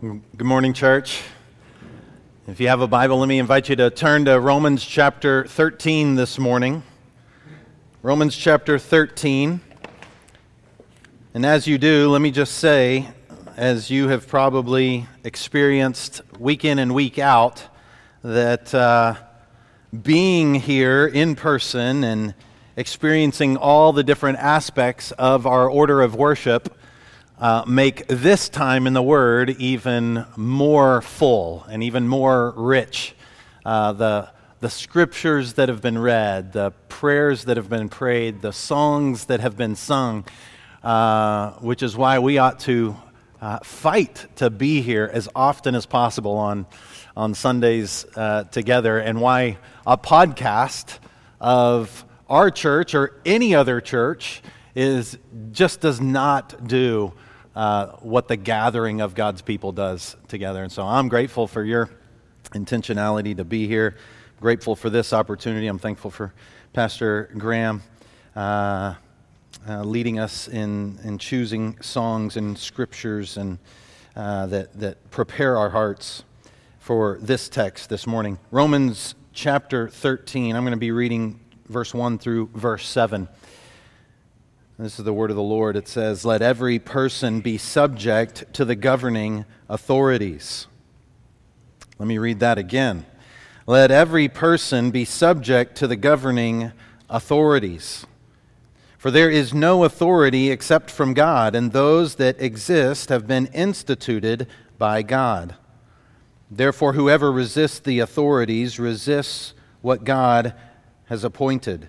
Good morning, church. If you have a Bible, let me invite you to turn to Romans chapter 13 this morning. Romans chapter 13. And as you do, let me just say, as you have probably experienced week in and week out, that uh, being here in person and experiencing all the different aspects of our order of worship uh, make this time in the Word even more full and even more rich. Uh, the, the scriptures that have been read, the prayers that have been prayed, the songs that have been sung, uh, which is why we ought to uh, fight to be here as often as possible on, on Sundays uh, together, and why a podcast of our church or any other church is just does not do uh, what the gathering of God's people does together. And so I'm grateful for your intentionality to be here. Grateful for this opportunity. I'm thankful for Pastor Graham uh, uh, leading us in, in choosing songs and scriptures and uh, that, that prepare our hearts for this text this morning. Romans chapter 13. I'm going to be reading verse 1 through verse 7. This is the word of the Lord. It says, Let every person be subject to the governing authorities. Let me read that again. Let every person be subject to the governing authorities. For there is no authority except from God, and those that exist have been instituted by God. Therefore, whoever resists the authorities resists what God has appointed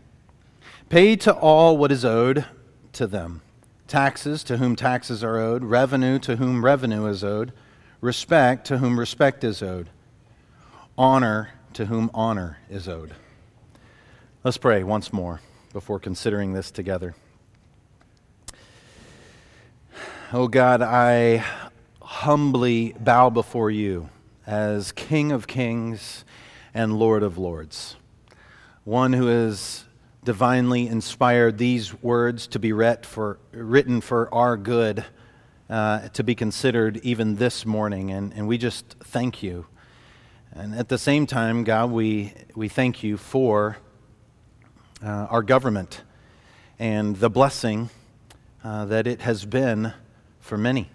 Pay to all what is owed to them taxes to whom taxes are owed, revenue to whom revenue is owed, respect to whom respect is owed, honor to whom honor is owed. Let's pray once more before considering this together. Oh God, I humbly bow before you as King of kings and Lord of lords, one who is divinely inspired these words to be read for, written for our good, uh, to be considered even this morning. And, and we just thank you. And at the same time, God, we, we thank you for uh, our government and the blessing uh, that it has been for many,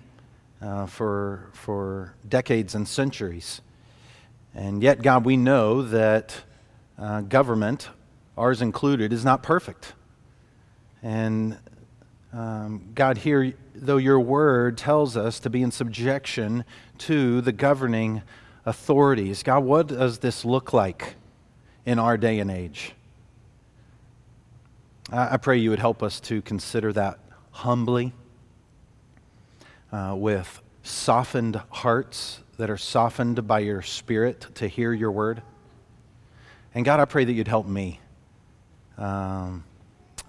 uh, for, for decades and centuries. And yet, God, we know that uh, government ours included, is not perfect. And um, God, here, though your word tells us to be in subjection to the governing authorities, God, what does this look like in our day and age? I, I pray you would help us to consider that humbly, uh, with softened hearts that are softened by your spirit to hear your word. And God, I pray that you'd help me um,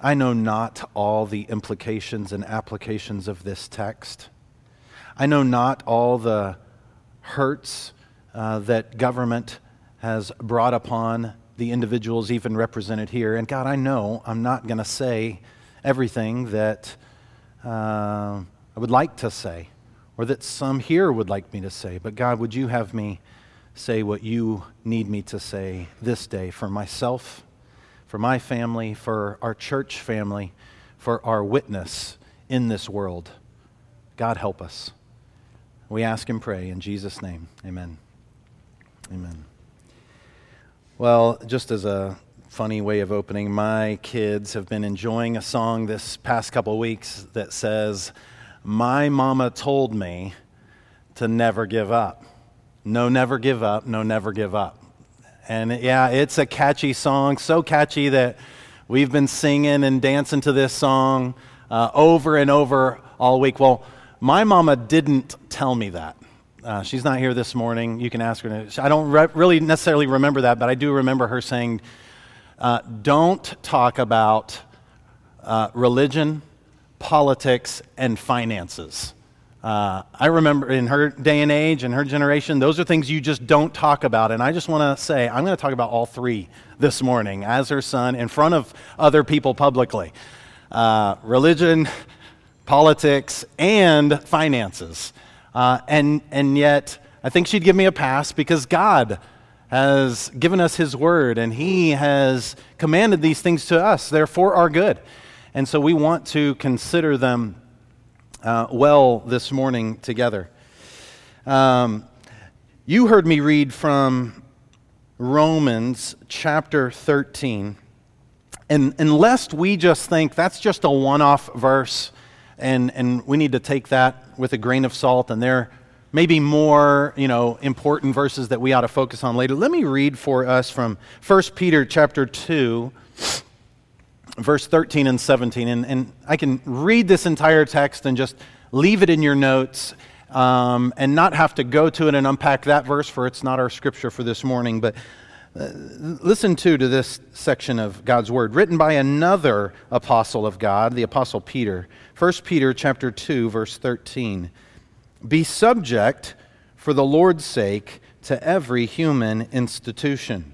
I know not all the implications and applications of this text. I know not all the hurts uh, that government has brought upon the individuals even represented here. And God, I know I'm not going to say everything that uh, I would like to say or that some here would like me to say. But God, would you have me say what you need me to say this day for myself? For my family, for our church family, for our witness in this world. God help us. We ask and pray in Jesus' name. Amen. Amen. Well, just as a funny way of opening, my kids have been enjoying a song this past couple weeks that says, My mama told me to never give up. No, never give up. No, never give up. And yeah, it's a catchy song, so catchy that we've been singing and dancing to this song uh, over and over all week. Well, my mama didn't tell me that. Uh, she's not here this morning. You can ask her. I don't re- really necessarily remember that, but I do remember her saying, uh, Don't talk about uh, religion, politics, and finances. Uh, I remember in her day and age and her generation, those are things you just don't talk about. And I just want to say, I'm going to talk about all three this morning as her son in front of other people publicly uh, religion, politics, and finances. Uh, and, and yet, I think she'd give me a pass because God has given us His word and He has commanded these things to us. They're for our good. And so we want to consider them uh, well this morning together. Um, you heard me read from Romans chapter 13. And, and lest we just think that's just a one off verse and, and we need to take that with a grain of salt, and there may be more, you know, important verses that we ought to focus on later. Let me read for us from 1 Peter chapter 2, verse 13 and 17. And, and I can read this entire text and just leave it in your notes um, and not have to go to it and unpack that verse, for it's not our scripture for this morning. But uh, listen too to this section of God's word, written by another apostle of God, the apostle Peter. 1 Peter chapter 2 verse 13. Be subject for the Lord's sake to every human institution,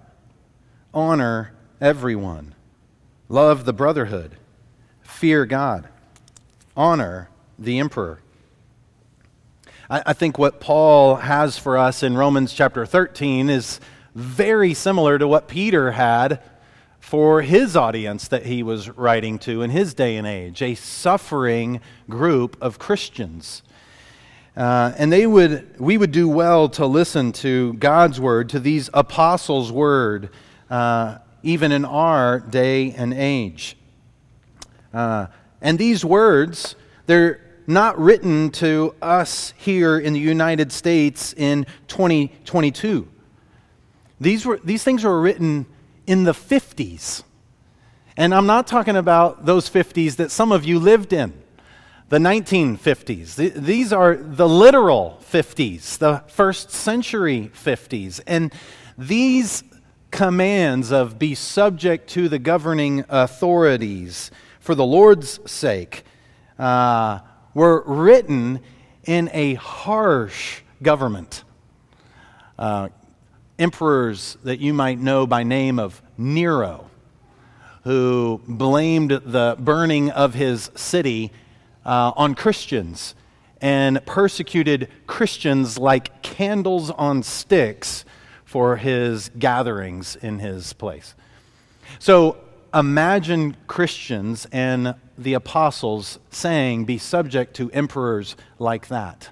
Honor everyone, love the brotherhood, fear God, honor the emperor. I, I think what Paul has for us in Romans chapter 13 is very similar to what Peter had for his audience that he was writing to in his day and age a suffering group of Christians. Uh, and they would, we would do well to listen to God's word, to these apostles' word, uh, even in our day and age. Uh, and these words, they're not written to us here in the United States in 2022. These, were, these things were written in the 50s. And I'm not talking about those 50s that some of you lived in, the 1950s. These are the literal 50s, the first century 50s. And these commands of be subject to the governing authorities for the Lord's sake uh, were written in a harsh government. Uh, emperors that you might know by name of Nero, who blamed the burning of his city uh, on Christians and persecuted Christians like candles on sticks for his gatherings in his place. So imagine Christians and the apostles saying, Be subject to emperors like that.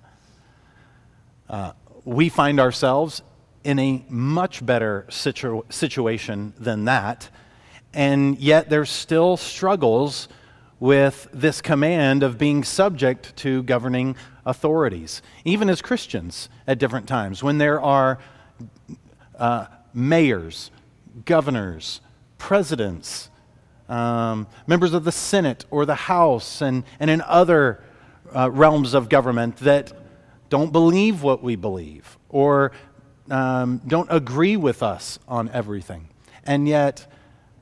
Uh, we find ourselves in a much better situ- situation than that. And yet there's still struggles with this command of being subject to governing authorities, even as Christians at different times. When there are uh, mayors, governors, presidents, um, members of the Senate or the House, and, and in other uh, realms of government that don't believe what we believe or um, don't agree with us on everything. And yet,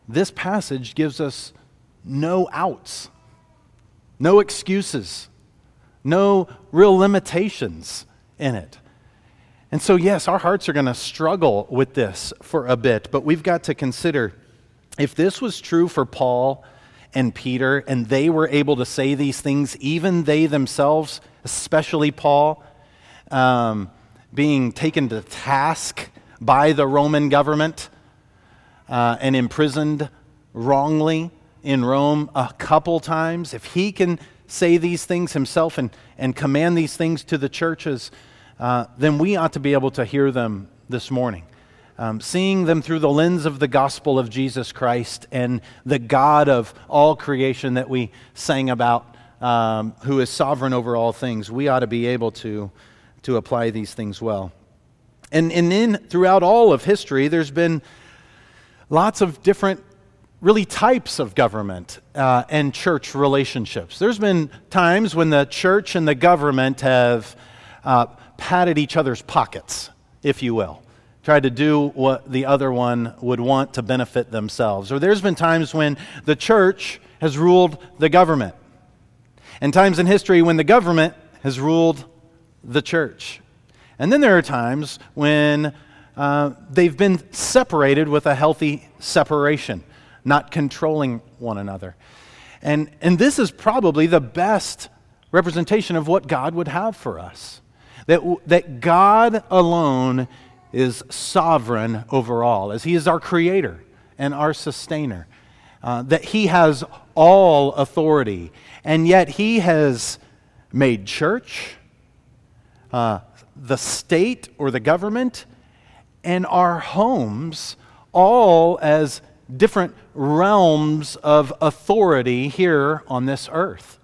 this passage gives us no outs, no excuses, no real limitations in it. And so, yes, our hearts are going to struggle with this for a bit, but we've got to consider if this was true for Paul and Peter, and they were able to say these things, even they themselves, especially Paul, um, being taken to task by the Roman government uh, and imprisoned wrongly in Rome a couple times, if he can say these things himself and, and command these things to the churches, uh, then we ought to be able to hear them this morning. Um, seeing them through the lens of the gospel of Jesus Christ and the God of all creation that we sang about, um, who is sovereign over all things, we ought to be able to, to apply these things well. And, and in, throughout all of history, there's been lots of different really types of government uh, and church relationships. There's been times when the church and the government have uh, patted each other's pockets, if you will, tried to do what the other one would want to benefit themselves. Or there's been times when the church has ruled the government, and times in history when the government has ruled the church. And then there are times when uh, they've been separated with a healthy separation, not controlling one another. And, and this is probably the best representation of what God would have for us that, that God alone is sovereign over all, as He is our creator and our sustainer, uh, that He has all authority, and yet He has made church, uh, the state or the government, and our homes all as different realms of authority here on this earth.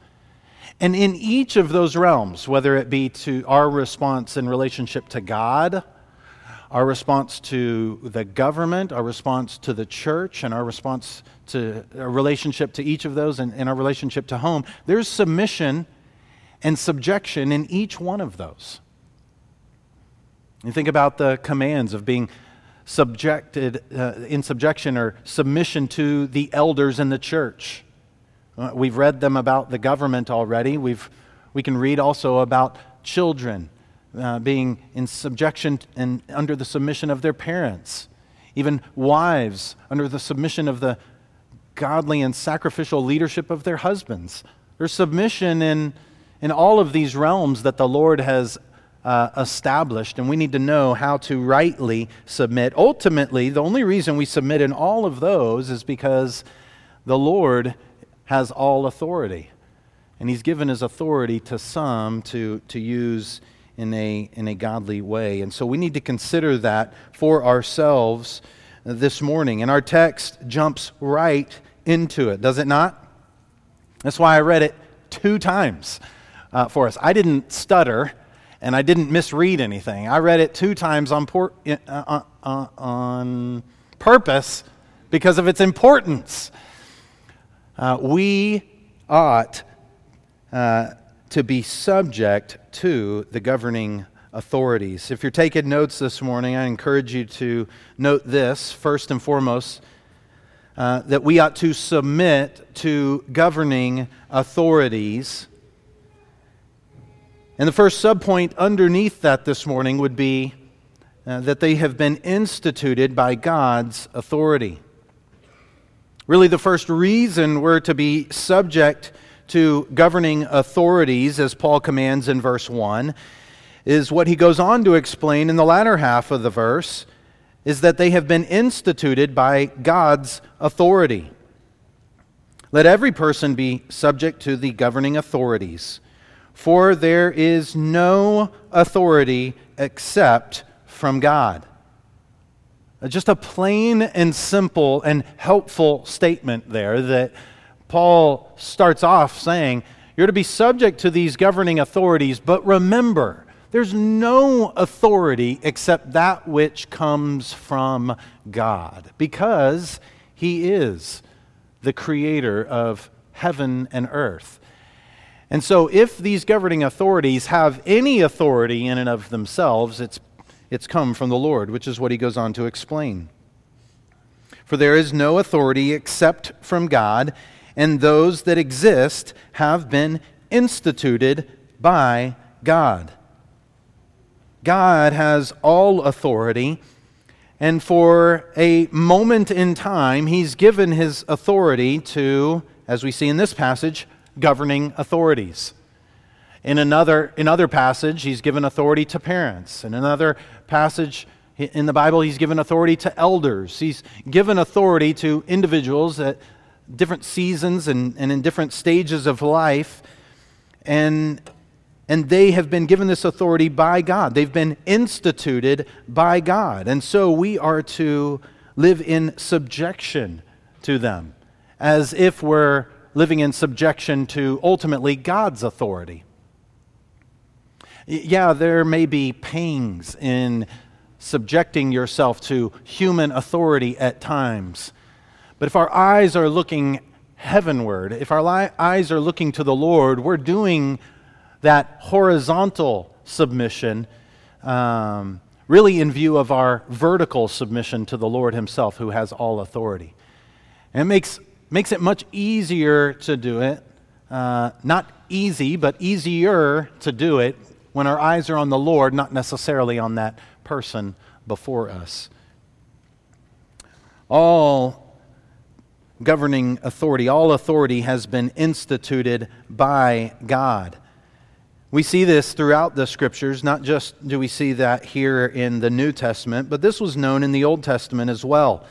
And in each of those realms, whether it be to our response in relationship to God, our response to the government, our response to the church, and our response to a relationship to each of those and, and our relationship to home, there's submission and subjection in each one of those. You think about the commands of being subjected uh, in subjection or submission to the elders in the church. Uh, we've read them about the government already. We've, we can read also about children uh, being in subjection and under the submission of their parents, even wives under the submission of the godly and sacrificial leadership of their husbands. There's submission in, in all of these realms that the Lord has uh, established, and we need to know how to rightly submit. Ultimately, the only reason we submit in all of those is because the Lord has all authority. And he's given his authority to some to, to use in a, in a godly way. And so we need to consider that for ourselves this morning. And our text jumps right into it, does it not? That's why I read it two times uh, for us. I didn't stutter and I didn't misread anything. I read it two times on, por- uh, uh, uh on purpose because of its importance uh, we ought uh, to be subject to the governing authorities. If you're taking notes this morning, I encourage you to note this first and foremost uh, that we ought to submit to governing authorities. And the first subpoint underneath that this morning would be uh, that they have been instituted by God's authority. Really, the first reason we're to be subject to governing authorities, as Paul commands in verse 1, is what he goes on to explain in the latter half of the verse is that they have been instituted by God's authority. Let every person be subject to the governing authorities, for there is no authority except from God. Just a plain and simple and helpful statement there that Paul starts off saying, You're to be subject to these governing authorities, but remember, there's no authority except that which comes from God, because He is the creator of heaven and earth. And so, if these governing authorities have any authority in and of themselves, it's it's come from the Lord, which is what he goes on to explain. For there is no authority except from God, and those that exist have been instituted by God. God has all authority, and for a moment in time, He's given His authority to, as we see in this passage, governing authorities. In another, in other passage, He's given authority to parents. In another passage, in the Bible, he's given authority to elders. He's given authority to individuals at different seasons and, and in different stages of life. And, and they have been given this authority by God. They've been instituted by God. And so we are to live in subjection to them, as if we're living in subjection to ultimately God's authority. Yeah, there may be pangs in subjecting yourself to human authority at times. But if our eyes are looking heavenward, if our li- eyes are looking to the Lord, we're doing that horizontal submission um, really in view of our vertical submission to the Lord Himself, who has all authority. And it makes, makes it much easier to do it. Uh, not easy, but easier to do it when our eyes are on the Lord, not necessarily on that person before us. All governing authority, all authority has been instituted by God. We see this throughout the scriptures. Not just do we see that here in the New Testament, but this was known in the Old Testament as well.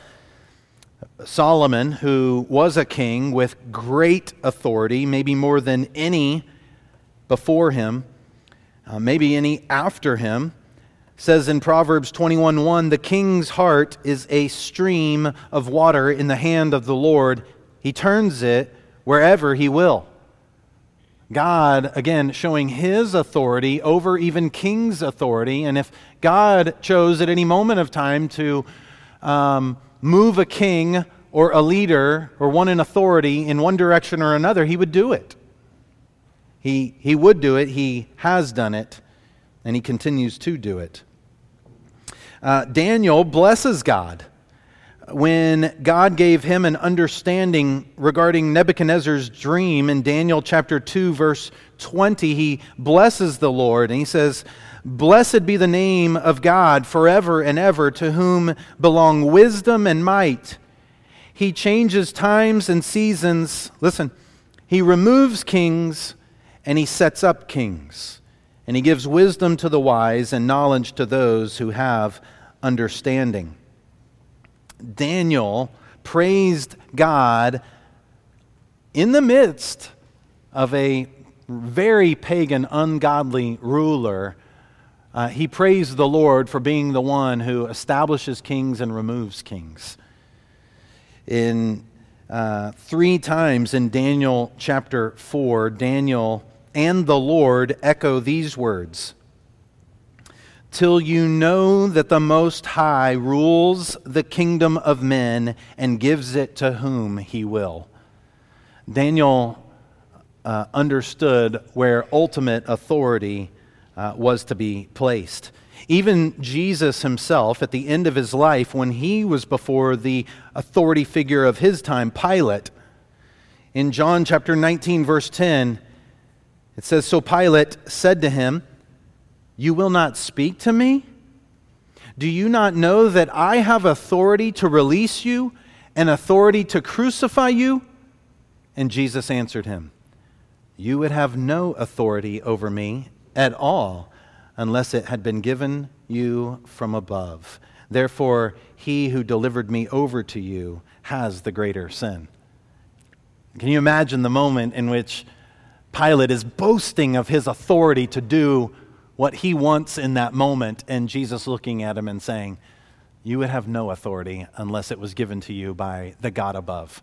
Solomon, who was a king with great authority, maybe more than any before him, uh, maybe any after him, says in Proverbs 21:1, "The king's heart is a stream of water in the hand of the Lord. He turns it wherever he will." God, again, showing his authority over even king's authority. And if God chose at any moment of time to um, move a king or a leader or one in authority in one direction or another, he would do it. He, he would do it, he has done it, and he continues to do it. Uh, Daniel blesses God when God gave him an understanding regarding Nebuchadnezzar's dream in Daniel chapter 2, verse 20. He blesses the Lord and he says, Blessed be the name of God forever and ever, to whom belong wisdom and might. He changes times and seasons. Listen, he removes kings and he sets up kings and he gives wisdom to the wise and knowledge to those who have understanding. Daniel praised God in the midst of a very pagan, ungodly ruler. Uh, he praised the Lord for being the one who establishes kings and removes kings. In uh, three times in Daniel chapter 4, Daniel and the Lord echo these words Till you know that the Most High rules the kingdom of men and gives it to whom he will. Daniel uh, understood where ultimate authority uh, was to be placed. Even Jesus himself, at the end of his life, when he was before the authority figure of his time, Pilate, in John chapter 19, verse 10, it says, So Pilate said to him, You will not speak to me? Do you not know that I have authority to release you and authority to crucify you? And Jesus answered him, You would have no authority over me at all unless it had been given you from above. Therefore, he who delivered me over to you has the greater sin. Can you imagine the moment in which Pilate is boasting of his authority to do what he wants in that moment, and Jesus looking at him and saying, You would have no authority unless it was given to you by the God above.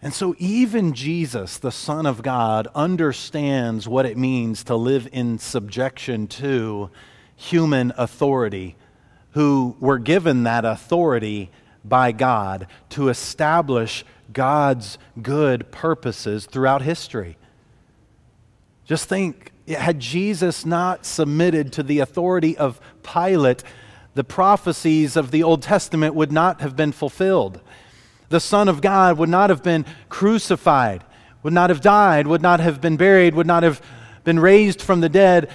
And so, even Jesus, the Son of God, understands what it means to live in subjection to human authority, who were given that authority by God to establish God's good purposes throughout history. Just think, had Jesus not submitted to the authority of Pilate, the prophecies of the Old Testament would not have been fulfilled. The Son of God would not have been crucified, would not have died, would not have been buried, would not have been raised from the dead,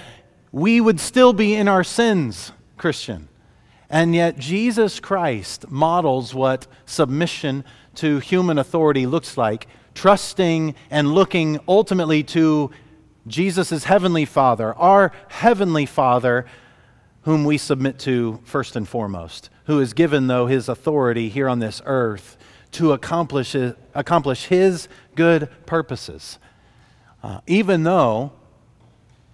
we would still be in our sins, Christian. And yet, Jesus Christ models what submission to human authority looks like, trusting and looking ultimately to Jesus' heavenly Father, our heavenly Father, whom we submit to first and foremost, who is given, though, his authority here on this earth to accomplish, accomplish his good purposes. Uh, even though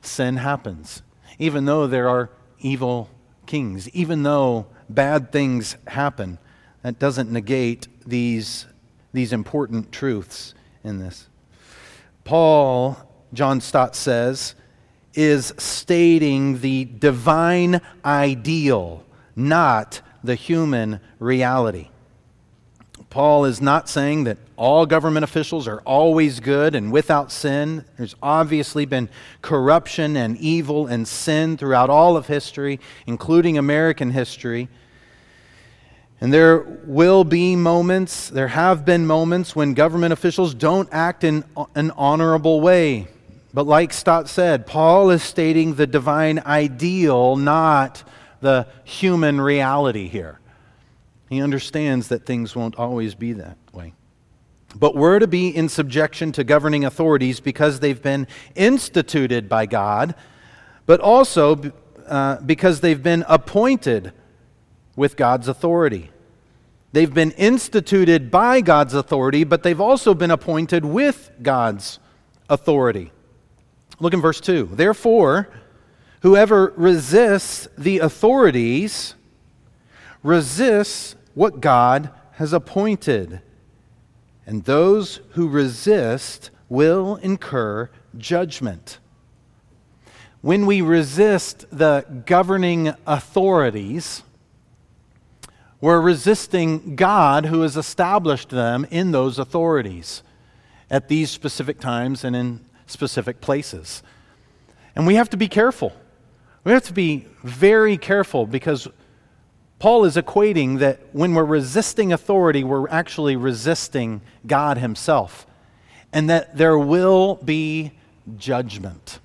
sin happens, even though there are evil kings, even though bad things happen, that doesn't negate these, these important truths in this. Paul, John Stott says, is stating the divine ideal, not the human reality. Paul is not saying that all government officials are always good and without sin. There's obviously been corruption and evil and sin throughout all of history, including American history. And there will be moments, there have been moments when government officials don't act in an honorable way. But like Stott said, Paul is stating the divine ideal, not the human reality here. He understands that things won't always be that way. But we're to be in subjection to governing authorities because they've been instituted by God, but also uh, because they've been appointed with God's authority. They've been instituted by God's authority, but they've also been appointed with God's authority. Look in verse 2. Therefore, whoever resists the authorities resists what God has appointed. And those who resist will incur judgment. When we resist the governing authorities, we're resisting God who has established them in those authorities at these specific times and in specific places. And we have to be careful. We have to be very careful because Paul is equating that when we're resisting authority, we're actually resisting God Himself, and that there will be judgment.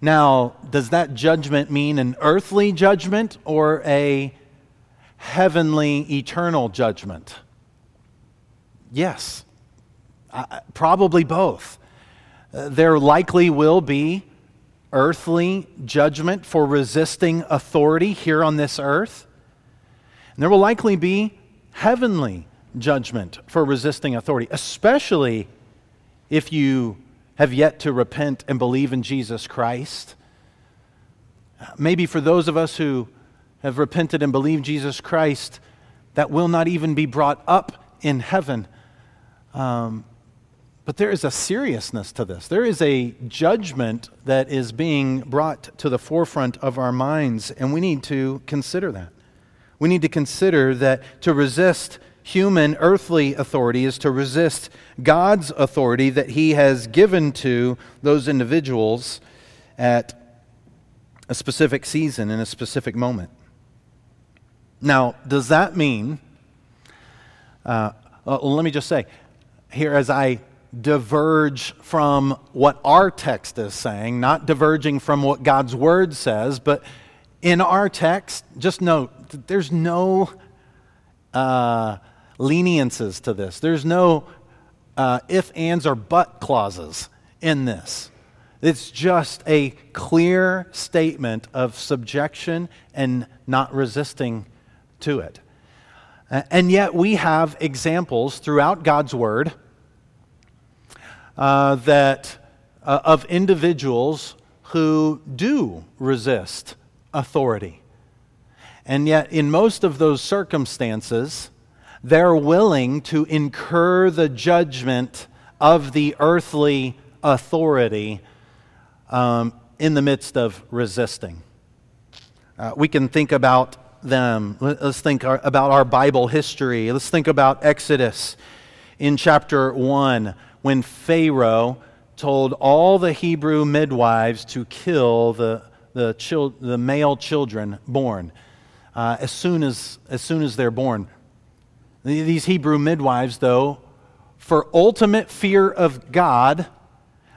Now, does that judgment mean an earthly judgment or a heavenly, eternal judgment? Yes, probably both there likely will be earthly judgment for resisting authority here on this earth. And there will likely be heavenly judgment for resisting authority, especially if you have yet to repent and believe in Jesus Christ. Maybe for those of us who have repented and believed Jesus Christ, that will not even be brought up in heaven. Um, but there is a seriousness to this. There is a judgment that is being brought to the forefront of our minds, and we need to consider that. We need to consider that to resist human, earthly authority is to resist God's authority that He has given to those individuals at a specific season, in a specific moment. Now, does that mean, uh, well, let me just say, here as I diverge from what our text is saying, not diverging from what God's word says, but in our text, just note there's no uh, leniences to this. There's no uh, if, ands, or but clauses in this. It's just a clear statement of subjection and not resisting to it. And yet, we have examples throughout God's Word uh, that, uh, of individuals who do resist authority. And yet, in most of those circumstances, they're willing to incur the judgment of the earthly authority um, in the midst of resisting. Uh, we can think about them. Let's think about our Bible history. Let's think about Exodus in chapter 1 when Pharaoh told all the Hebrew midwives to kill the, the, chil- the male children born uh, as, soon as, as soon as they're born. These Hebrew midwives, though, for ultimate fear of God,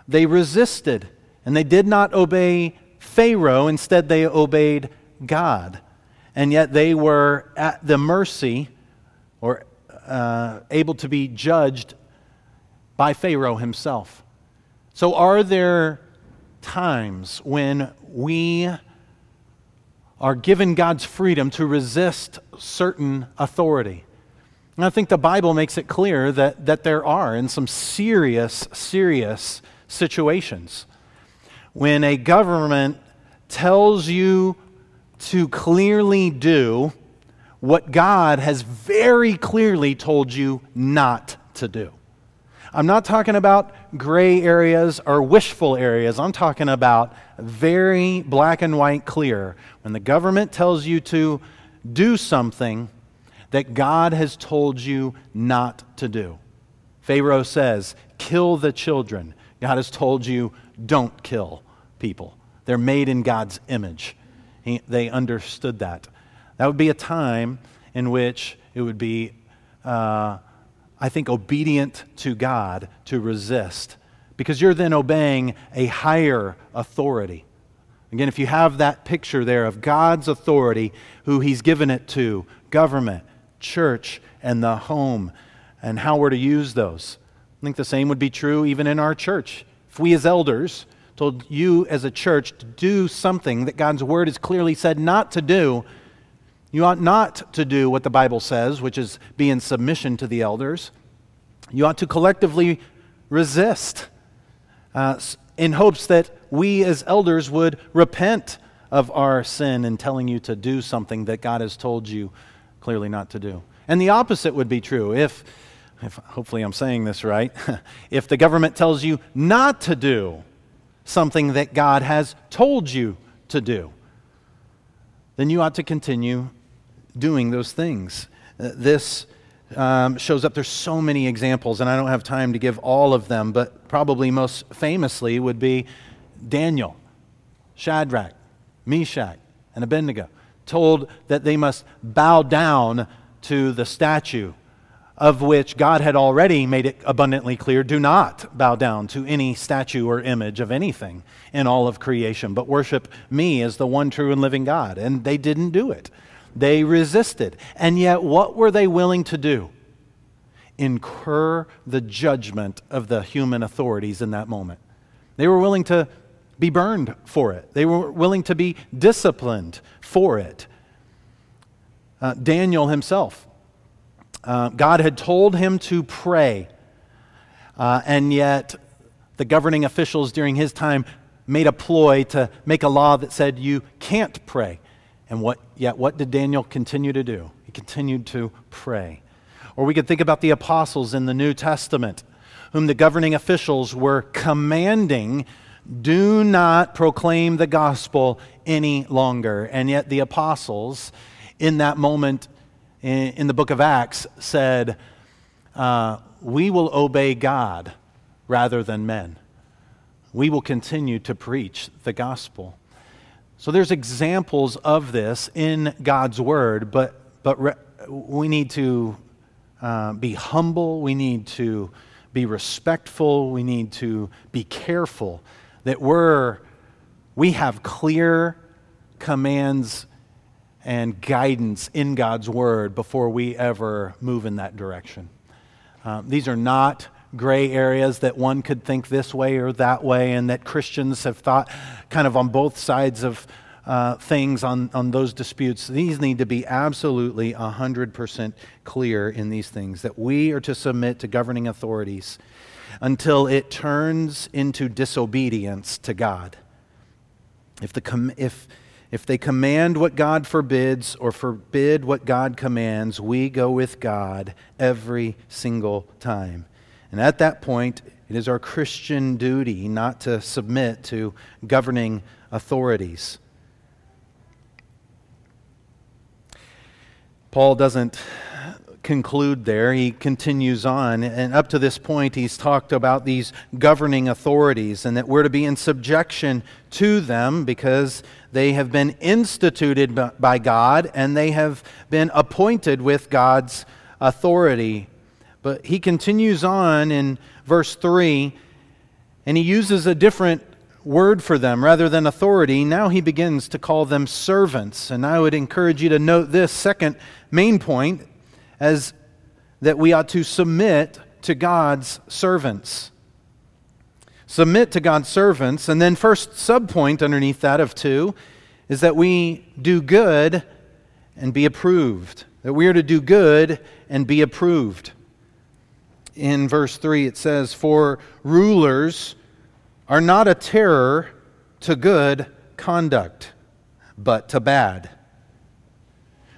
they resisted and they did not obey Pharaoh, instead, they obeyed God. And yet they were at the mercy or uh, able to be judged by Pharaoh himself. So, are there times when we are given God's freedom to resist certain authority? And I think the Bible makes it clear that, that there are in some serious, serious situations. When a government tells you to clearly do what God has very clearly told you not to do. I'm not talking about gray areas or wishful areas. I'm talking about very black and white clear. When the government tells you to do something that God has told you not to do. Pharaoh says, kill the children. God has told you, don't kill people. They're made in God's image. He, they understood that. That would be a time in which it would be, uh, I think, obedient to God to resist because you're then obeying a higher authority. Again, if you have that picture there of God's authority, who He's given it to, government, church, and the home, and how we're to use those. I think the same would be true even in our church. If we as elders told you as a church to do something that God's word has clearly said not to do, you ought not to do what the Bible says, which is be in submission to the elders. You ought to collectively resist uh, in hopes that we as elders would repent of our sin in telling you to do something that God has told you clearly not to do. And the opposite would be true if, if hopefully I'm saying this right, if the government tells you not to do something that God has told you to do, then you ought to continue doing those things. Uh, this um, shows up. There's so many examples, and I don't have time to give all of them, but probably most famously would be Daniel, Shadrach, Meshach, and Abednego told that they must bow down to the statue, of which God had already made it abundantly clear do not bow down to any statue or image of anything in all of creation, but worship me as the one true and living God. And they didn't do it, they resisted. And yet, what were they willing to do? Incur the judgment of the human authorities in that moment. They were willing to be burned for it. They were willing to be disciplined for it. Uh, Daniel himself, uh, God had told him to pray, uh, and yet the governing officials during his time made a ploy to make a law that said you can't pray. And what, yet, what did Daniel continue to do? He continued to pray. Or we could think about the apostles in the New Testament, whom the governing officials were commanding do not proclaim the gospel any longer. And yet the apostles, in that moment in, in the book of Acts, said, uh, We will obey God rather than men. We will continue to preach the gospel. So there's examples of this in God's word, but, but re- we need to uh, be humble. We need to be respectful. We need to be careful that we're, we have clear commands and guidance in God's Word before we ever move in that direction. Um, these are not gray areas that one could think this way or that way, and that Christians have thought kind of on both sides of uh, things on, on those disputes. These need to be absolutely 100% clear in these things that we are to submit to governing authorities until it turns into disobedience to God. If, the com- if, if they command what God forbids or forbid what God commands, we go with God every single time. And at that point, it is our Christian duty not to submit to governing authorities. Paul doesn't conclude there. He continues on. And up to this point, he's talked about these governing authorities and that we're to be in subjection to them because they have been instituted by God and they have been appointed with God's authority. But he continues on in verse 3 and he uses a different word for them rather than authority, now he begins to call them servants. And I would encourage you to note this second main point as that we ought to submit to God's servants. Submit to God's servants. And then, first subpoint underneath that of two is that we do good and be approved. That we are to do good and be approved. In verse 3, it says, For rulers are not a terror to good conduct, but to bad.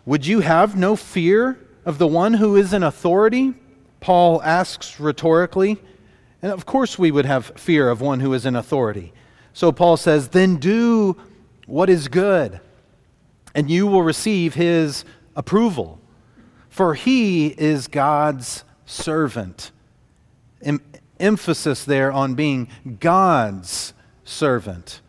Would you have no fear of the one who is in authority? Paul asks rhetorically. And of course, we would have fear of one who is in authority. So Paul says, Then do what is good, and you will receive his approval. For he is God's servant. Em- emphasis there on being God's servant.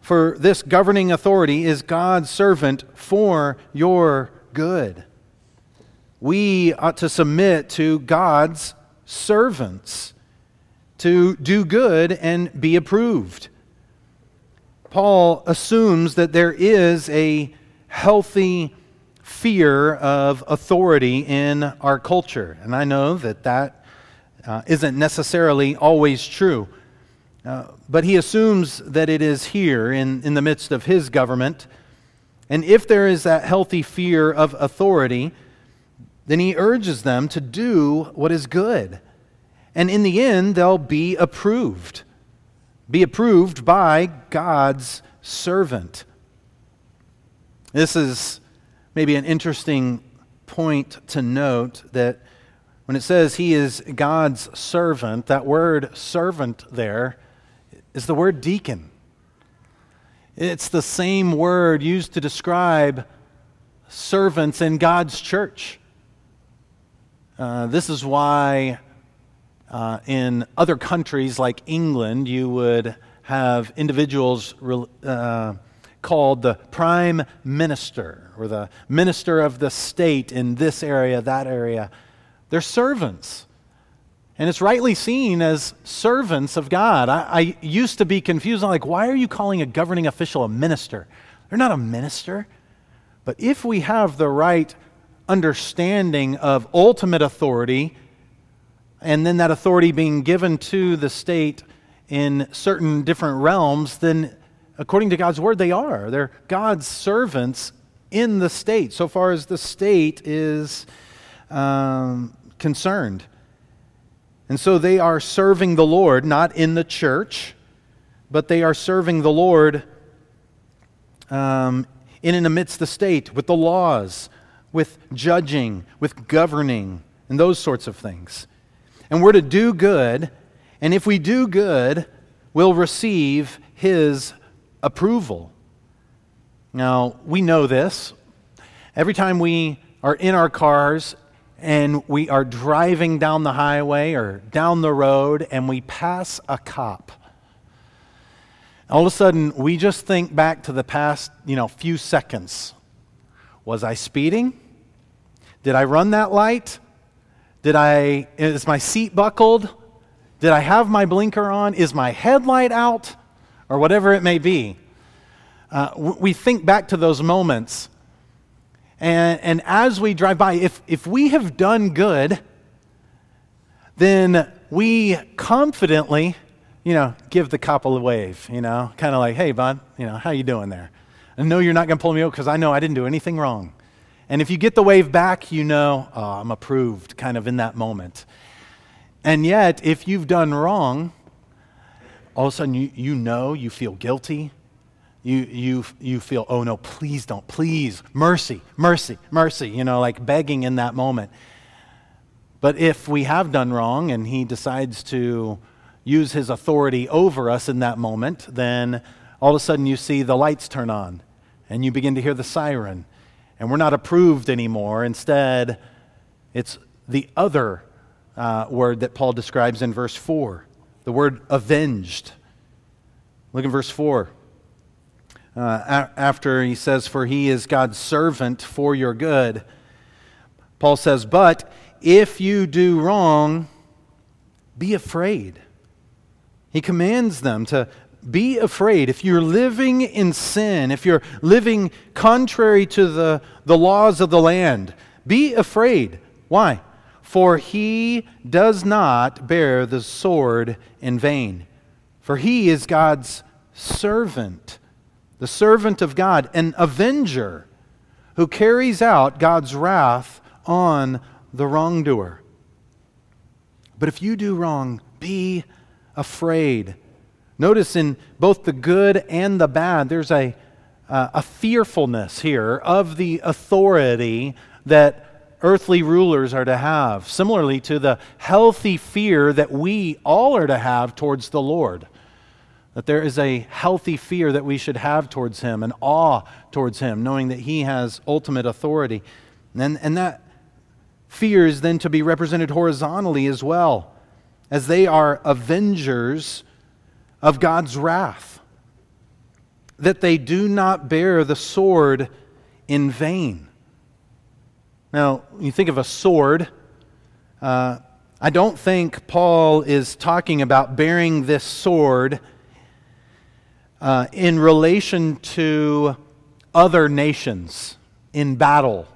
For this governing authority is God's servant for your good. We ought to submit to God's servants to do good and be approved. Paul assumes that there is a healthy fear of authority in our culture. And I know that that uh, not necessarily always true. Uh, but he assumes that it is here in, in the midst of his government. And if there is that healthy fear of authority, then he urges them to do what is good. And in the end, they'll be approved. Be approved by God's servant. This is maybe an interesting point to note that when it says he is God's servant, that word servant there is the word deacon. It's the same word used to describe servants in God's church. Uh, this is why uh, in other countries like England, you would have individuals uh, called the prime minister or the minister of the state in this area, that area. They're servants. And it's rightly seen as servants of God. I, I used to be confused. I'm like, why are you calling a governing official a minister? They're not a minister. But if we have the right understanding of ultimate authority, and then that authority being given to the state in certain different realms, then according to God's word, they are. They're God's servants in the state, so far as the state is um, concerned. And so they are serving the Lord, not in the church, but they are serving the Lord um, in and amidst the state with the laws, with judging, with governing, and those sorts of things. And we're to do good, and if we do good, we'll receive His approval. Now, we know this. Every time we are in our cars and we are driving down the highway or down the road and we pass a cop, all of a sudden we just think back to the past, you know, few seconds. Was I speeding? Did I run that light? Did I is my seat buckled? Did I have my blinker on? Is my headlight out? Or whatever it may be. Uh, we think back to those moments and, and as we drive by, if, if we have done good, then we confidently, you know, give the couple a wave, you know, kind of like, hey, bud, you know, how you doing there? And no, you're not going to pull me over because I know I didn't do anything wrong. And if you get the wave back, you know, oh, I'm approved kind of in that moment. And yet, if you've done wrong, all of a sudden you, you know, you feel guilty, you, you, you feel, oh no, please don't, please, mercy, mercy, mercy, you know, like begging in that moment. But if we have done wrong and he decides to use his authority over us in that moment, then all of a sudden you see the lights turn on and you begin to hear the siren. And we're not approved anymore. Instead, it's the other uh, word that Paul describes in verse 4 the word avenged. Look at verse 4 uh, after he says, For he is God's servant for your good. Paul says, But if you do wrong, be afraid. He commands them to be afraid. If you're living in sin, if you're living contrary to the, the laws of the land, be afraid. Why? For he does not bear the sword in vain. For he is God's servant, the servant of God, an avenger who carries out God's wrath on the wrongdoer. But if you do wrong, be afraid. Notice in both the good and the bad, there's a, uh, a fearfulness here of the authority that earthly rulers are to have, similarly to the healthy fear that we all are to have towards the Lord. That there is a healthy fear that we should have towards Him, an awe towards Him, knowing that He has ultimate authority. And, and that fear is then to be represented horizontally as well, as they are avengers of God's wrath, that they do not bear the sword in vain. Now, you think of a sword, uh, I don't think Paul is talking about bearing this sword uh, in relation to other nations in battle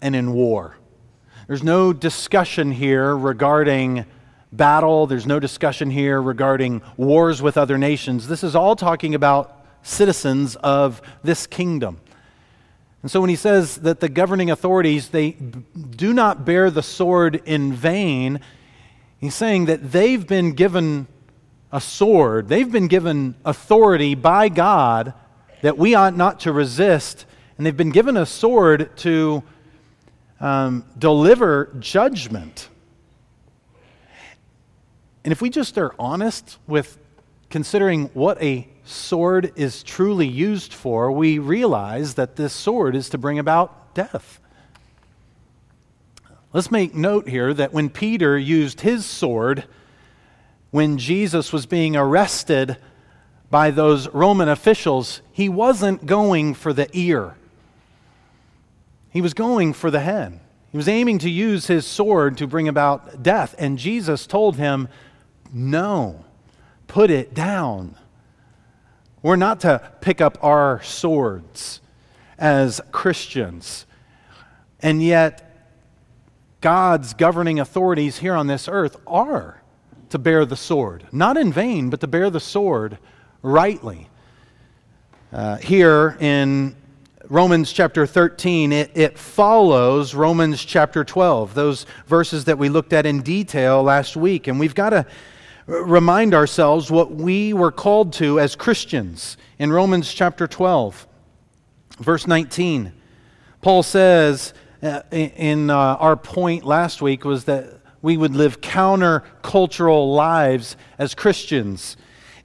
and in war. There's no discussion here regarding battle, there's no discussion here regarding wars with other nations. This is all talking about citizens of this kingdom. And so when he says that the governing authorities they do not bear the sword in vain, he's saying that they've been given a sword. They've been given authority by God that we ought not to resist, and they've been given a sword to um, deliver judgment. And if we just are honest with considering what a sword is truly used for, we realize that this sword is to bring about death. Let's make note here that when Peter used his sword, when Jesus was being arrested by those Roman officials, he wasn't going for the ear. He was going for the head. He was aiming to use his sword to bring about death. And Jesus told him, No, put it down. We're not to pick up our swords as Christians. And yet, God's governing authorities here on this earth are to bear the sword. Not in vain, but to bear the sword rightly. Uh, here in Romans chapter 13, it, it follows Romans chapter 12, those verses that we looked at in detail last week. And we've got to remind ourselves what we were called to as Christians in Romans chapter 12, verse 19. Paul says, uh, in uh, our point last week, was that we would live counter-cultural lives as Christians.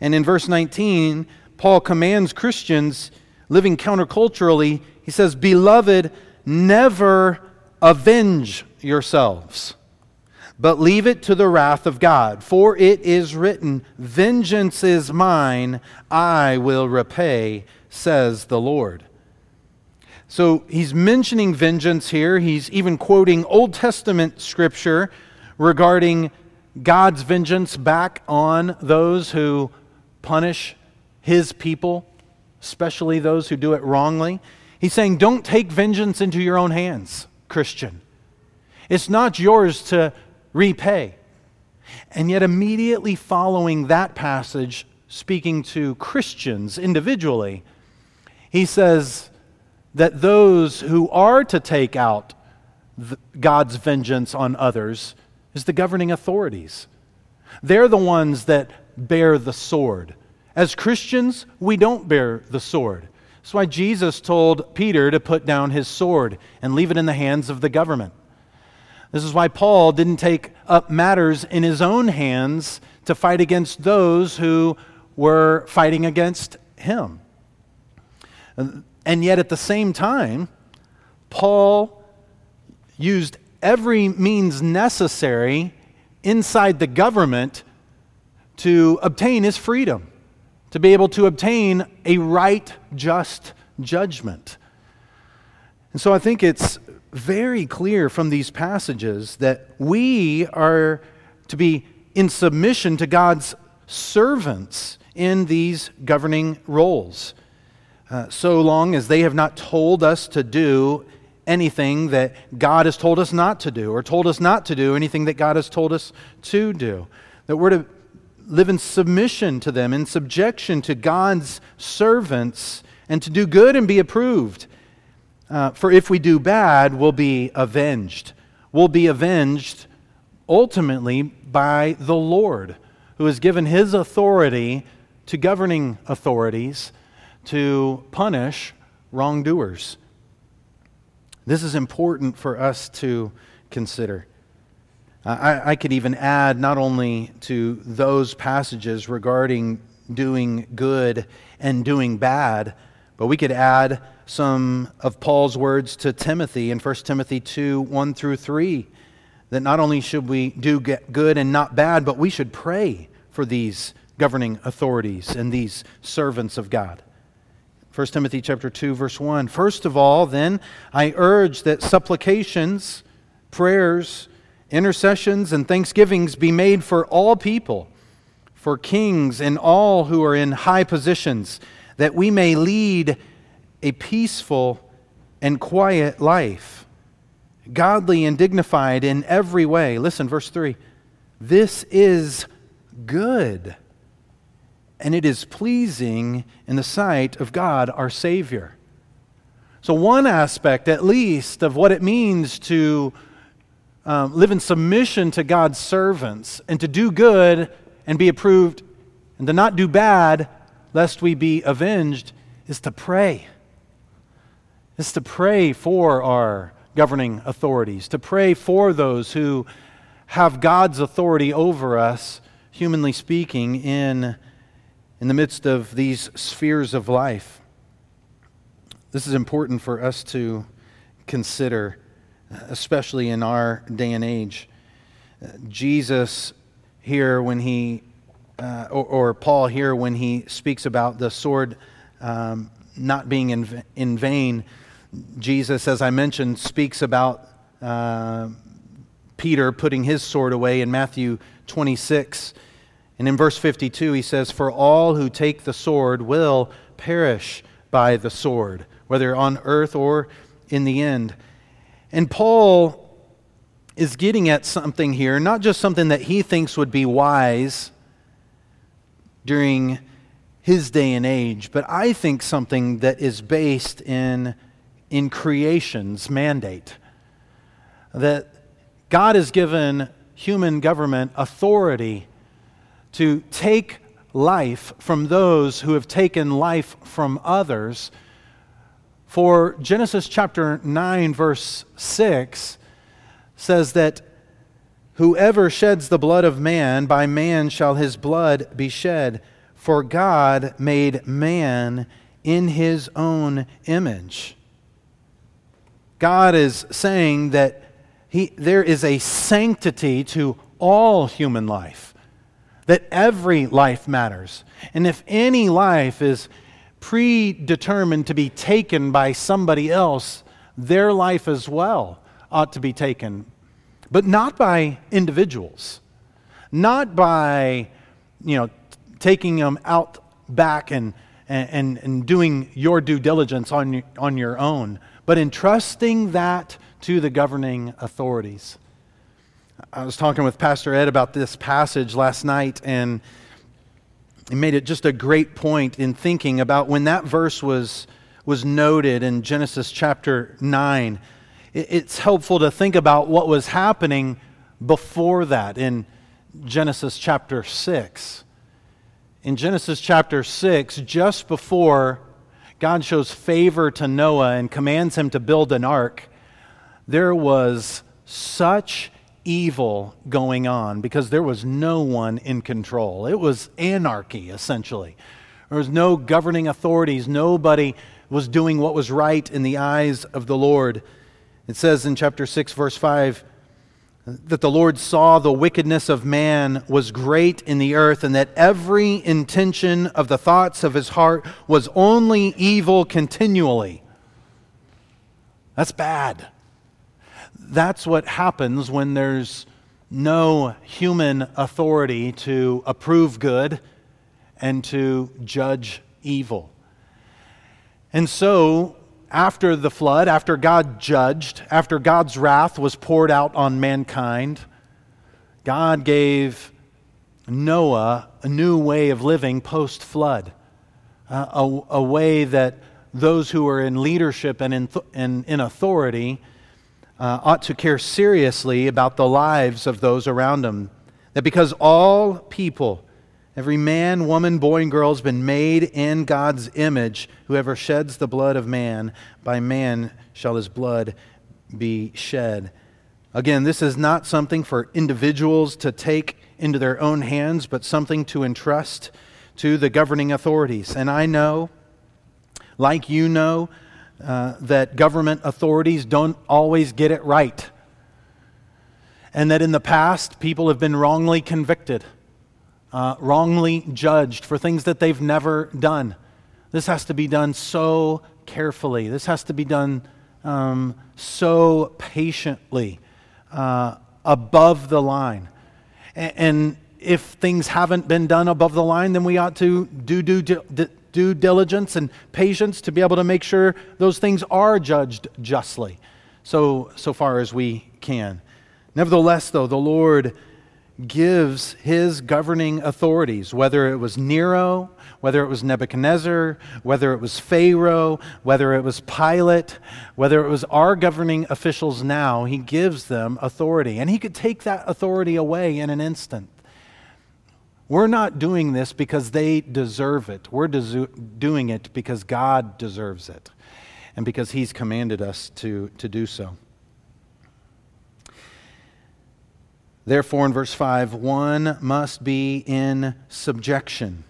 And in verse 19, Paul commands Christians living counterculturally, he says, Beloved, never avenge yourselves, but leave it to the wrath of God. For it is written, Vengeance is mine, I will repay, says the Lord. So he's mentioning vengeance here. He's even quoting Old Testament scripture regarding God's vengeance back on those who punish his people especially those who do it wrongly. He's saying, don't take vengeance into your own hands, Christian. It's not yours to repay. And yet, immediately following that passage, speaking to Christians individually, he says that those who are to take out God's vengeance on others is the governing authorities. They're the ones that bear the sword. As Christians, we don't bear the sword. That's why Jesus told Peter to put down his sword and leave it in the hands of the government. This is why Paul didn't take up matters in his own hands to fight against those who were fighting against him. And yet, at the same time, Paul used every means necessary inside the government to obtain his freedom to be able to obtain a right, just judgment. And so I think it's very clear from these passages that we are to be in submission to God's servants in these governing roles. Uh, so long as they have not told us to do anything that God has told us not to do, or told us not to do anything that God has told us to do. That we're to live in submission to them, in subjection to God's servants, and to do good and be approved. Uh, for if we do bad, we'll be avenged. We'll be avenged ultimately by the Lord, who has given his authority to governing authorities to punish wrongdoers. This is important for us to consider. I, I, could even add not only to those passages regarding doing good and doing bad, but we could add some of Paul's words to Timothy in 1 Timothy 2 1 through 3 that not only should we do good and not bad, but we should pray for these governing authorities and these servants of God. 1 Timothy chapter 2 verse 1 First of all then I urge that supplications prayers intercessions and thanksgivings be made for all people for kings and all who are in high positions that we may lead a peaceful and quiet life godly and dignified in every way. Listen, verse 3 this is good, and it is pleasing in the sight of God our Savior. So, one aspect, at least, of what it means to um, live in submission to God's servants and to do good and be approved and to not do bad lest we be avenged is to pray. Is to pray for our governing authorities, to pray for those who have God's authority over us, humanly speaking, in, in the midst of these spheres of life. This is important for us to consider, especially in our day and age. Jesus, here, when he, uh, or, or, Paul, here, when he speaks about the sword um, not being in, in vain, Jesus, as I mentioned, speaks about uh, Peter putting his sword away in Matthew 26. And in verse 52, he says, For all who take the sword will perish by the sword, whether on earth or in the end. And Paul is getting at something here, not just something that he thinks would be wise during his day and age, but I think something that is based in in creation's mandate. That God has given human government authority to take life from those who have taken life from others. For Genesis chapter 9, verse 6 says that whoever sheds the blood of man, by man shall his blood be shed. For God made man in his own image. God is saying that he, there is a sanctity to all human life, that every life matters. And if any life is predetermined to be taken by somebody else, their life as well ought to be taken, but not by individuals, not by, you know, taking them out back and, and, and doing your due diligence on, on your own but entrusting that to the governing authorities. I was talking with Pastor Ed about this passage last night, and he made it just a great point in thinking about when that verse was, was noted in Genesis chapter 9. It's helpful to think about what was happening before that in Genesis chapter 6. In Genesis chapter 6, just before God shows favor to Noah and commands him to build an ark, there was such evil going on because there was no one in control. It was anarchy, essentially. There was no governing authorities. Nobody was doing what was right in the eyes of the Lord. It says in chapter 6, verse 5 that the Lord saw the wickedness of man was great in the earth, and that every intention of the thoughts of his heart was only evil continually. That's bad. That's what happens when there's no human authority to approve good and to judge evil. And so, after the flood, after God judged, after God's wrath was poured out on mankind, God gave Noah a new way of living post flood, uh, a, a, way that those who are in leadership and in, th- in, in authority uh, ought to care seriously about the lives of those around them. That because all people, every man, woman, boy, and girl has been made in God's image, whoever sheds the blood of man, by man shall his blood be shed. Again, this is not something for individuals to take into their own hands, but something to entrust to the governing authorities. And I know, like you know, uh, that government authorities don't always get it right. And that in the past, people have been wrongly convicted, uh, wrongly judged for things that they've never done. This has to be done so carefully, this has to be done um, so patiently, uh, above the line. And, and if things haven't been done above the line, then we ought to do due, due diligence and patience to be able to make sure those things are judged justly, so, so far as we can. Nevertheless, though, the Lord gives his governing authorities, whether it was Nero, whether it was Nebuchadnezzar, whether it was Pharaoh, whether it was Pilate, whether it was our governing officials now, he gives them authority. And he could take that authority away in an instant. We're not doing this because they deserve it. We're desu- doing it because God deserves it and because He's commanded us to, to do so. Therefore, in verse 5, one must be in subjection,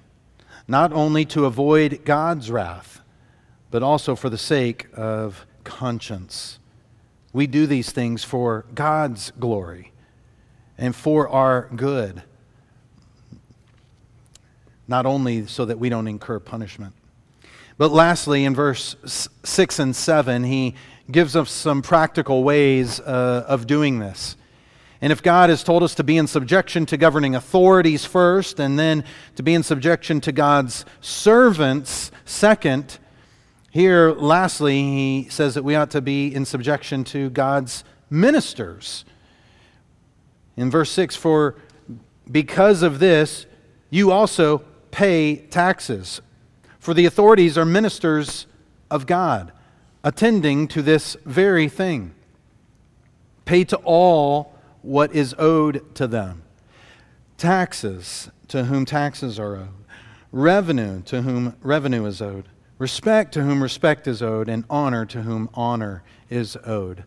not only to avoid God's wrath, but also for the sake of conscience. We do these things for God's glory and for our good not only so that we don't incur punishment. But lastly, in verse 6 and 7, he gives us some practical ways uh, of doing this. And if God has told us to be in subjection to governing authorities first, and then to be in subjection to God's servants second, here, lastly, he says that we ought to be in subjection to God's ministers. In verse 6, for because of this, you also pay taxes. For the authorities are ministers of God, attending to this very thing. Pay to all what is owed to them. Taxes to whom taxes are owed. Revenue to whom revenue is owed. Respect to whom respect is owed. And honor to whom honor is owed.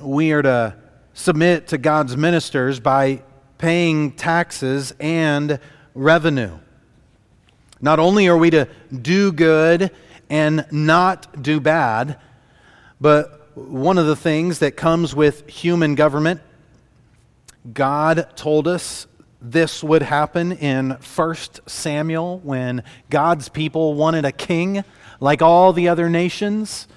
We are to submit to God's ministers by paying taxes and revenue. Not only are we to do good and not do bad, but one of the things that comes with human government, God told us this would happen in 1 Samuel when God's people wanted a king like all the other nations.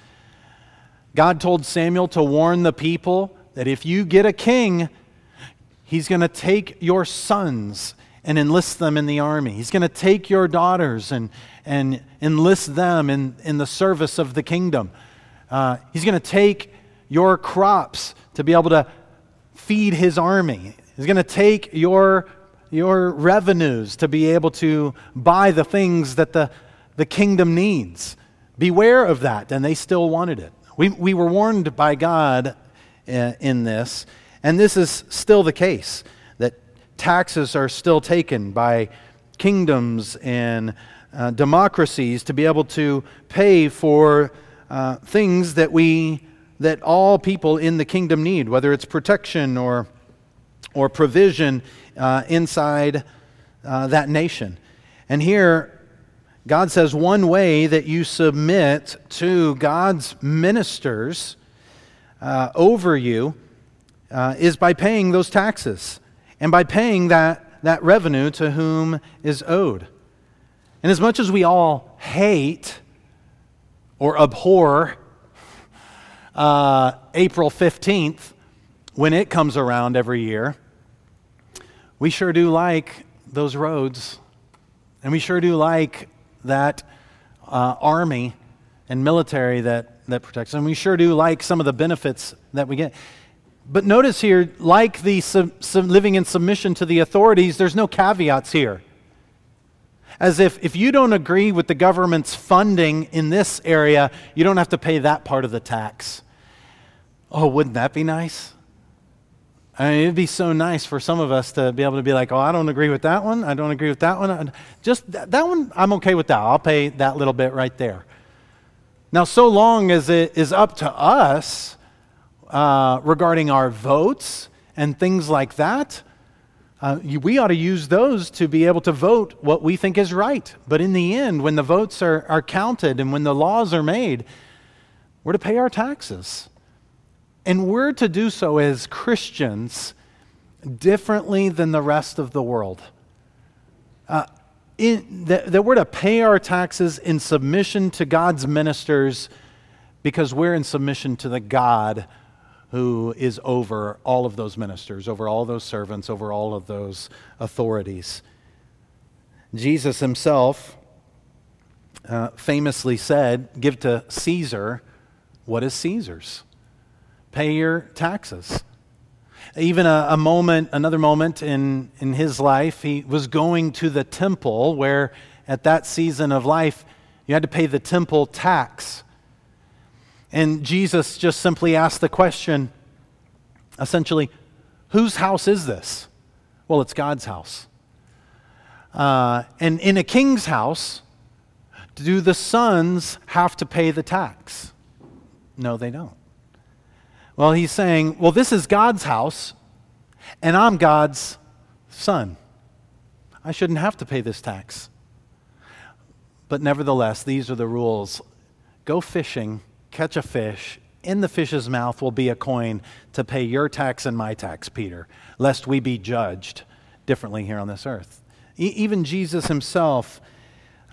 God told Samuel to warn the people that if you get a king, he's going to take your sons and enlist them in the army. He's going to take your daughters and, and enlist them in, in the service of the kingdom. Uh, he's going to take your crops to be able to feed his army. He's going to take your, your revenues to be able to buy the things that the, the kingdom needs. Beware of that. And they still wanted it. We, we were warned by God uh, in this, and this is still the case that taxes are still taken by kingdoms and uh, democracies to be able to pay for uh, things that we that all people in the kingdom need, whether it's protection or or provision uh, inside uh, that nation. And here, God says one way that you submit to God's ministers uh, over you uh, is by paying those taxes and by paying that, that revenue to whom is owed. And as much as we all hate or abhor uh, April 15th when it comes around every year, we sure do like those roads And we sure do like that uh, army and military that, that protects. And we sure do like some of the benefits that we get. But notice here, like the sub, sub, living in submission to the authorities, there's no caveats here. As if if you don't agree with the government's funding in this area, you don't have to pay that part of the tax. Oh, wouldn't that be nice? I mean, it'd be so nice for some of us to be able to be like, oh, I don't agree with that one. I don't agree with that one. Just that, that one, I'm okay with that. I'll pay that little bit right there. Now, so long as it is up to us uh, regarding our votes and things like that, uh, we ought to use those to be able to vote what we think is right. But in the end, when the votes are, are counted and when the laws are made, we're to pay our taxes. And we're to do so as Christians differently than the rest of the world. Uh, in, that, that we're to pay our taxes in submission to God's ministers because we're in submission to the God who is over all of those ministers, over all those servants, over all of those authorities. Jesus himself uh, famously said, Give to Caesar what is Caesar's pay your taxes. Even a, a, moment, another moment in, in his life, he was going to the temple where at that season of life you had to pay the temple tax. And Jesus just simply asked the question essentially, whose house is this? Well, it's God's house. Uh, and in a king's house, do the sons have to pay the tax? No, they don't. Well, he's saying, well, this is God's house, and I'm God's son. I shouldn't have to pay this tax. But nevertheless, these are the rules go fishing, catch a fish. In the fish's mouth will be a coin to pay your tax and my tax, Peter, lest we be judged differently here on this earth. E- even Jesus himself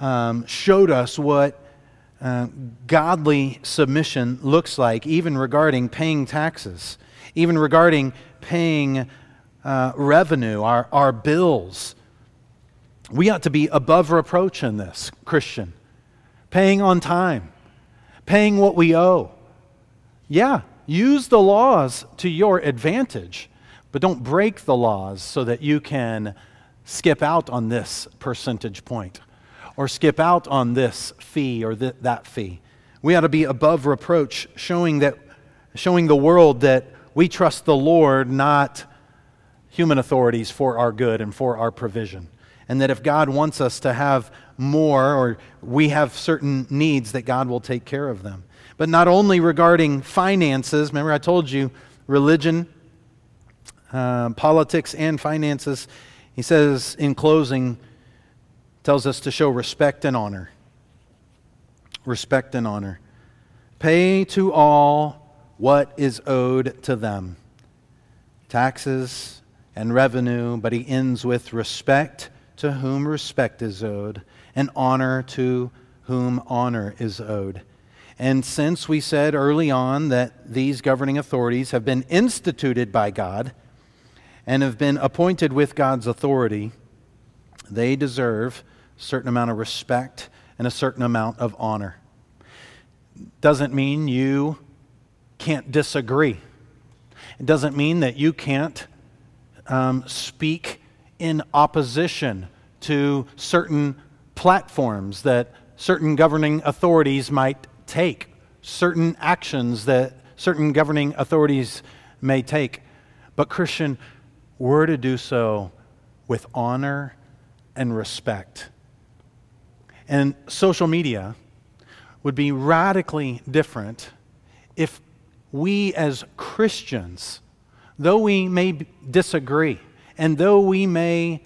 um, showed us what uh, godly submission looks like, even regarding paying taxes, even regarding paying uh, revenue, our, our bills. We ought to be above reproach in this, Christian. Paying on time, paying what we owe. Yeah, use the laws to your advantage, but don't break the laws so that you can skip out on this percentage point or skip out on this fee or th- that fee. We ought to be above reproach, showing, that, showing the world that we trust the Lord, not human authorities, for our good and for our provision. And that if God wants us to have more, or we have certain needs, that God will take care of them. But not only regarding finances, remember I told you religion, uh, politics, and finances. He says in closing, tells us to show respect and honor. Respect and honor. Pay to all what is owed to them taxes and revenue, but he ends with respect to whom respect is owed, and honor to whom honor is owed. And since we said early on that these governing authorities have been instituted by God and have been appointed with God's authority, they deserve a certain amount of respect and a certain amount of honor. Doesn't mean you can't disagree. It doesn't mean that you can't um, speak in opposition to certain platforms that certain governing authorities might take, certain actions that certain governing authorities may take. But, Christian, we're to do so with honor and respect. And social media would be radically different if we as Christians, though we may disagree, and though we may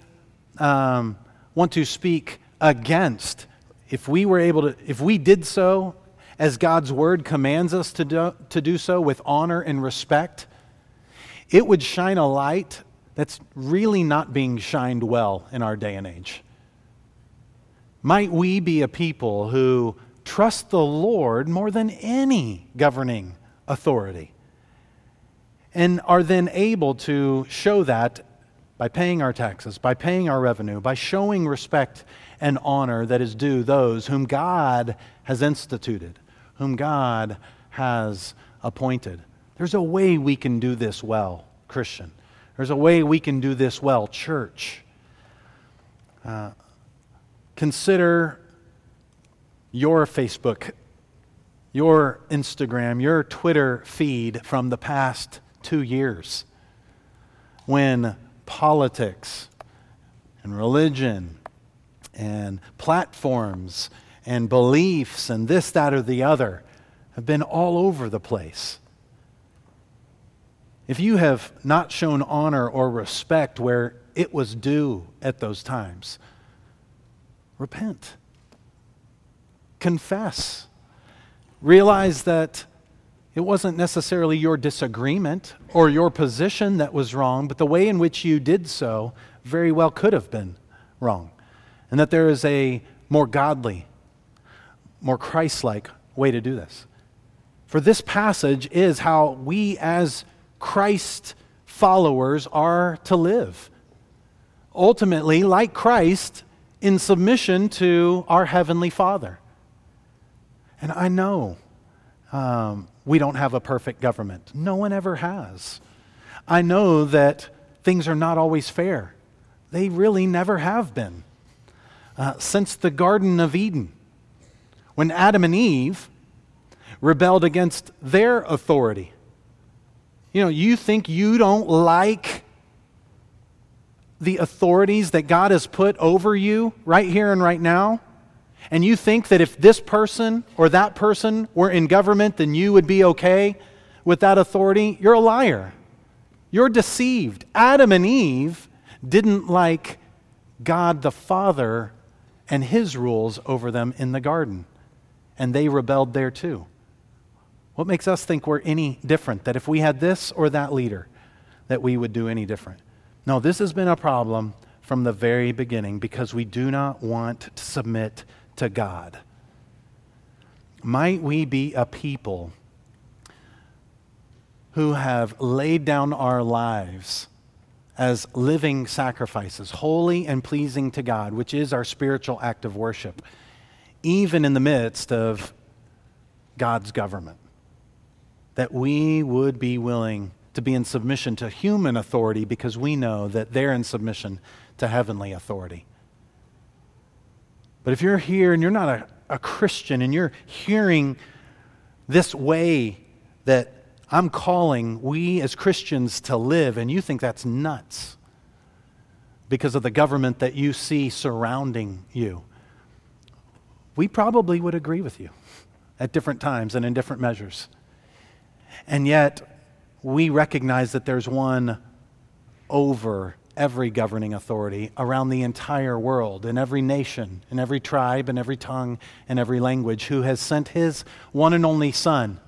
um, want to speak against, if we were able to, if we did so as God's word commands us to do, to do so with honor and respect, it would shine a light that's really not being shined well in our day and age. Might we be a people who trust the Lord more than any governing authority and are then able to show that by paying our taxes, by paying our revenue, by showing respect and honor that is due those whom God has instituted, whom God has appointed. There's a way we can do this well, Christian. There's a way we can do this well, church. Uh, consider your Facebook, your Instagram, your Twitter feed from the past two years when politics and religion and platforms and beliefs and this, that, or the other have been all over the place. If you have not shown honor or respect where it was due at those times, repent. Confess. Realize that it wasn't necessarily your disagreement or your position that was wrong, but the way in which you did so very well could have been wrong. And that there is a more godly, more Christ like way to do this. For this passage is how we as Christ followers are to live. Ultimately, like Christ, in submission to our Heavenly Father. And I know um, we don't have a perfect government. No one ever has. I know that things are not always fair. They really never have been. Uh, since the Garden of Eden, when Adam and Eve rebelled against their authority. You know, you think you don't like the authorities that God has put over you right here and right now? and you think that if this person or that person were in government, then you would be okay with that authority, you're a liar. You're deceived. Adam and Eve didn't like God the Father and his rules over them in the garden, and they rebelled there too. What makes us think we're any different? That if we had this or that leader, that we would do any different? No, this has been a problem from the very beginning because we do not want to submit to God. Might we be a people who have laid down our lives as living sacrifices, holy and pleasing to God, which is our spiritual act of worship, even in the midst of God's government. That we would be willing to be in submission to human authority because we know that they're in submission to heavenly authority. But if you're here and you're not a, a Christian and you're hearing this way that I'm calling we as Christians to live, and you think that's nuts because of the government that you see surrounding you, we probably would agree with you at different times and in different measures. And yet, we recognize that there's one over every governing authority around the entire world, in every nation, in every tribe, in every tongue, and every language, who has sent his one and only Son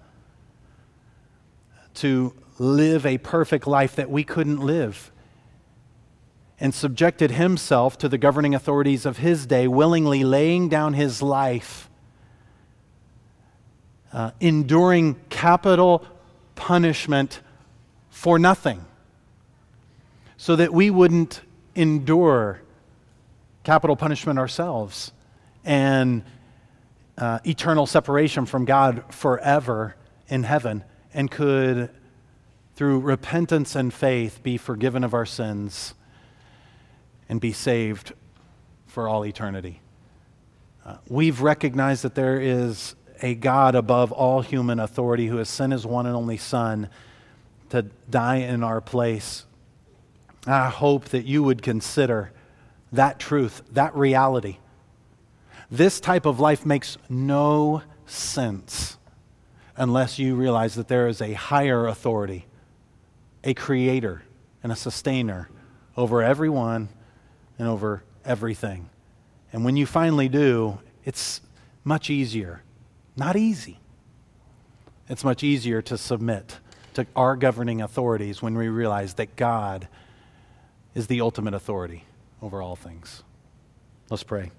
to live a perfect life that we couldn't live and subjected himself to the governing authorities of his day, willingly laying down his life, uh, enduring capital punishment for nothing so that we wouldn't endure capital punishment ourselves and uh, eternal separation from God forever in heaven and could, through repentance and faith, be forgiven of our sins and be saved for all eternity. Uh, we've recognized that there is a God above all human authority who has sent his one and only Son to die in our place I hope that you would consider that truth, that reality. This type of life makes no sense unless you realize that there is a higher authority, a creator, and a sustainer over everyone and over everything. And when you finally do, it's much easier. Not easy. It's much easier to submit to our governing authorities when we realize that God is the ultimate authority over all things. Let's pray.